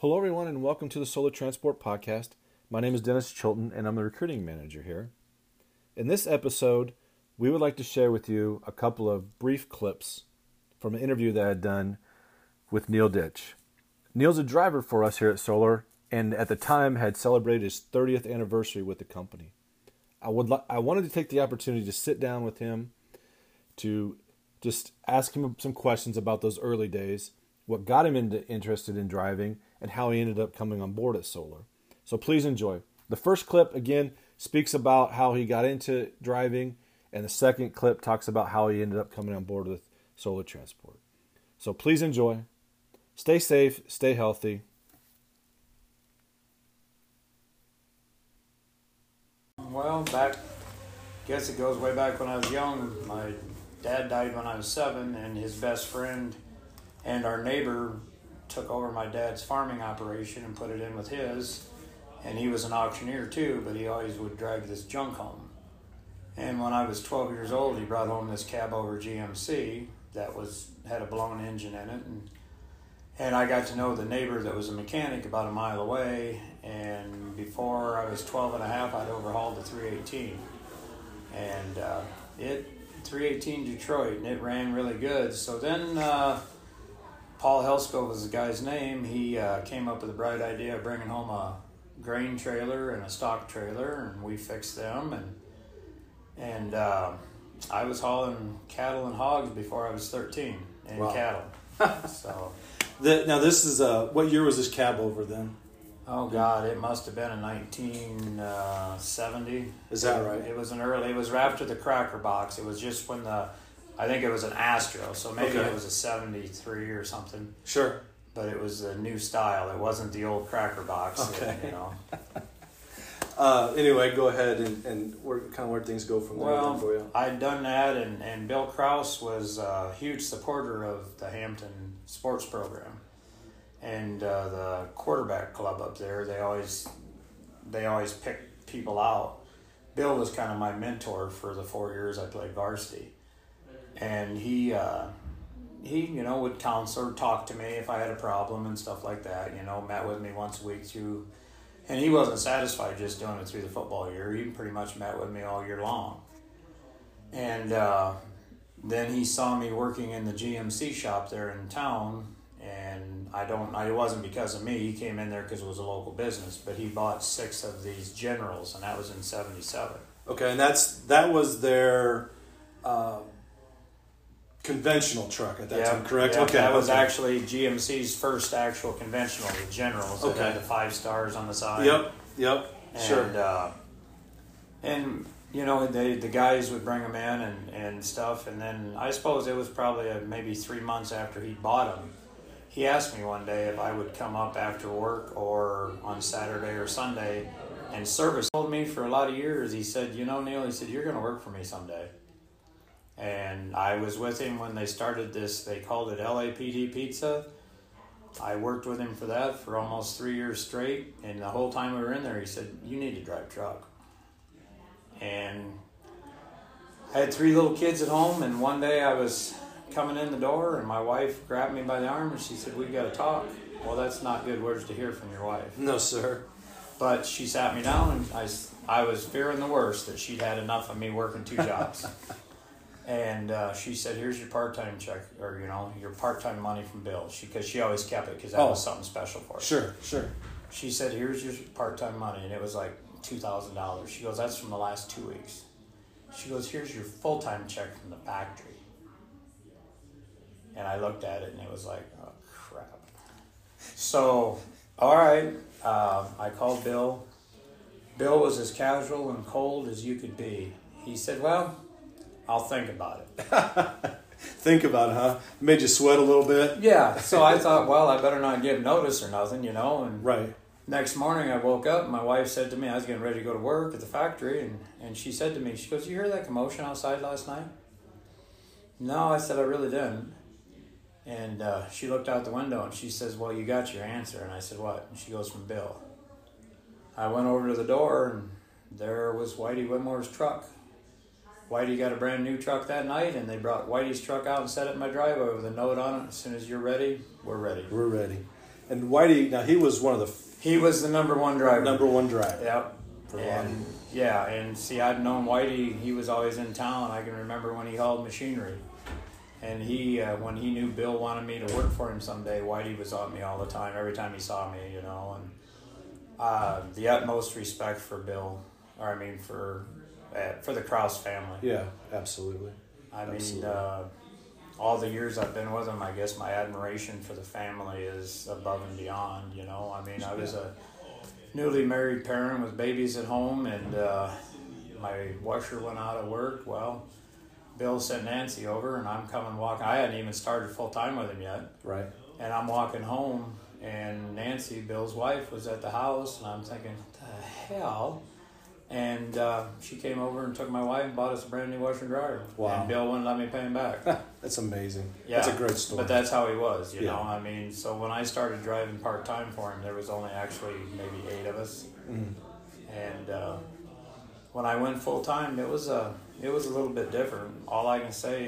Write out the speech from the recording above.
Hello, everyone, and welcome to the Solar Transport Podcast. My name is Dennis Chilton, and I'm the recruiting manager here. In this episode, we would like to share with you a couple of brief clips from an interview that I had done with Neil Ditch. Neil's a driver for us here at Solar, and at the time had celebrated his 30th anniversary with the company. I would li- I wanted to take the opportunity to sit down with him to just ask him some questions about those early days, what got him into, interested in driving, and how he ended up coming on board at Solar. So please enjoy. The first clip, again, speaks about how he got into driving, and the second clip talks about how he ended up coming on board with Solar Transport. So please enjoy. Stay safe, stay healthy. Well, back, guess it goes way back when I was young. My dad died when I was seven, and his best friend and our neighbor took over my dad's farming operation and put it in with his. And he was an auctioneer too, but he always would drag this junk home. And when I was 12 years old, he brought home this cab over GMC that was had a blown engine in it, and and I got to know the neighbor that was a mechanic about a mile away. And before I was 12 and a half, I'd overhauled the 318, and uh, it 318 Detroit, and it ran really good. So then. Uh, Paul Helsko was the guy's name. He uh, came up with a bright idea of bringing home a grain trailer and a stock trailer, and we fixed them. And and uh, I was hauling cattle and hogs before I was thirteen and Wow. cattle. so, The, now this is uh, what year was this cab over then? oh God, it must have been in nineteen uh. Is that right? It was an early. It was after the Cracker Box. It was just when the. I think it was an Astro, so maybe Okay. it was a '73 or something. Sure. but it was a new style. It wasn't the old cracker box. Okay. You know. Uh, anyway, go ahead and, and where, kind of where things go from there Well, for you. I'd done that, and, and Bill Kraus was a huge supporter of the Hampton sports program, and uh, the quarterback club up there. They always they always pick people out. Bill was kind of my mentor for the four years I played varsity, and he. Uh, he, you know, would counsel talk to me if I had a problem and stuff like that. You know, met with me once a week through, and he wasn't satisfied just doing it through the football year. He pretty much met with me all year long. And uh, then he saw me working in the GMC shop there in town, and I don't, I it wasn't because of me. He came in there because it was a local business, but he bought six of these Generals, and that was in '77. Okay, and that's that was their uh, conventional truck at that time, correct? yeah, okay, that was okay. actually GMC's first actual conventional, the Generals. That Okay. had the five stars on the side. Yep. Yep. And, sure. Uh, and you know, they, the guys would bring them in and, and stuff, and then I suppose it was probably uh maybe three months after he bought them. He asked me one day if I would come up after work or on Saturday or Sunday and service. He told me for a lot of years. He said, "You know, Neil," he said, "You're going to work for me someday." And I was with him when they started this. They called it LAPD Pizza. I worked with him for that for almost three years straight, and the whole time we were in there, he said, "You need to drive truck." And I had three little kids at home, and one day I was coming in the door, and my wife grabbed me by the arm, and she said, We've got to talk." Well, that's not good words to hear from your wife. no, sir. But she sat me down, and I, I was fearing the worst that she'd had enough of me working two jobs. and uh, she said, "Here's your part-time check, or you know, your part-time money from Bill." She because she always kept it because that Oh. was something special for her. Sure. Sure. She said, "Here's your part-time money," and it was like two thousand dollars. She goes, "That's from the last two weeks." She goes, "Here's your full-time check from the factory." And I looked at it, and it was like, "Oh crap!" So, all right, uh, I called Bill. Bill was as casual and cold as you could be. He said, "Well, I'll think about it." Think about it, huh? Made you sweat a little bit. Yeah. So I thought, well, I better not give notice or nothing, you know, and Right. Next morning, I woke up. and My wife said to me, I was getting ready to go to work at the factory, and, and she said to me, She goes, You hear that commotion outside last night? No, I said, I really didn't. And uh, she looked out the window and she says, Well, you got your answer. And I said, What? And she goes, From Bill. I went over to the door, and there was Whitey Whitmore's truck. Whitey got a brand new truck that night, and they brought Whitey's truck out and set it in my driveway with a note on it. As soon as you're ready, we're ready. We're ready. And Whitey, now he was one of the f- He was the number one driver. number one driver. Yep. For. And yeah, and see, I'd known Whitey. He was always in town. I can remember when he hauled machinery, and he uh, when he knew Bill wanted me to work for him someday. Whitey was on me all the time. Every time he saw me, you know, and uh, the utmost respect for Bill, or I mean for for the Kraus family. Yeah, absolutely. I mean, uh, all the years I've been with them, I guess my admiration for the family is above and beyond. You know, I mean, I was a newly married parent with babies at home, and uh, my washer went out of work. Well, Bill sent Nancy over, and I'm coming walking. I hadn't even started full time with him yet, Right. and I'm walking home, and Nancy, Bill's wife, was at the house, and I'm thinking, what the hell? And uh, she came over and took my wife and bought us a brand new washer and dryer. Wow. And Bill wouldn't let me pay him back. That's amazing. Yeah, That's a great story. But that's how he was, you Yeah. know. I mean, so when I started driving part time for him, there was only actually maybe eight of us, Mm. and uh, when I went full time, it was a it was a little bit different. All I can say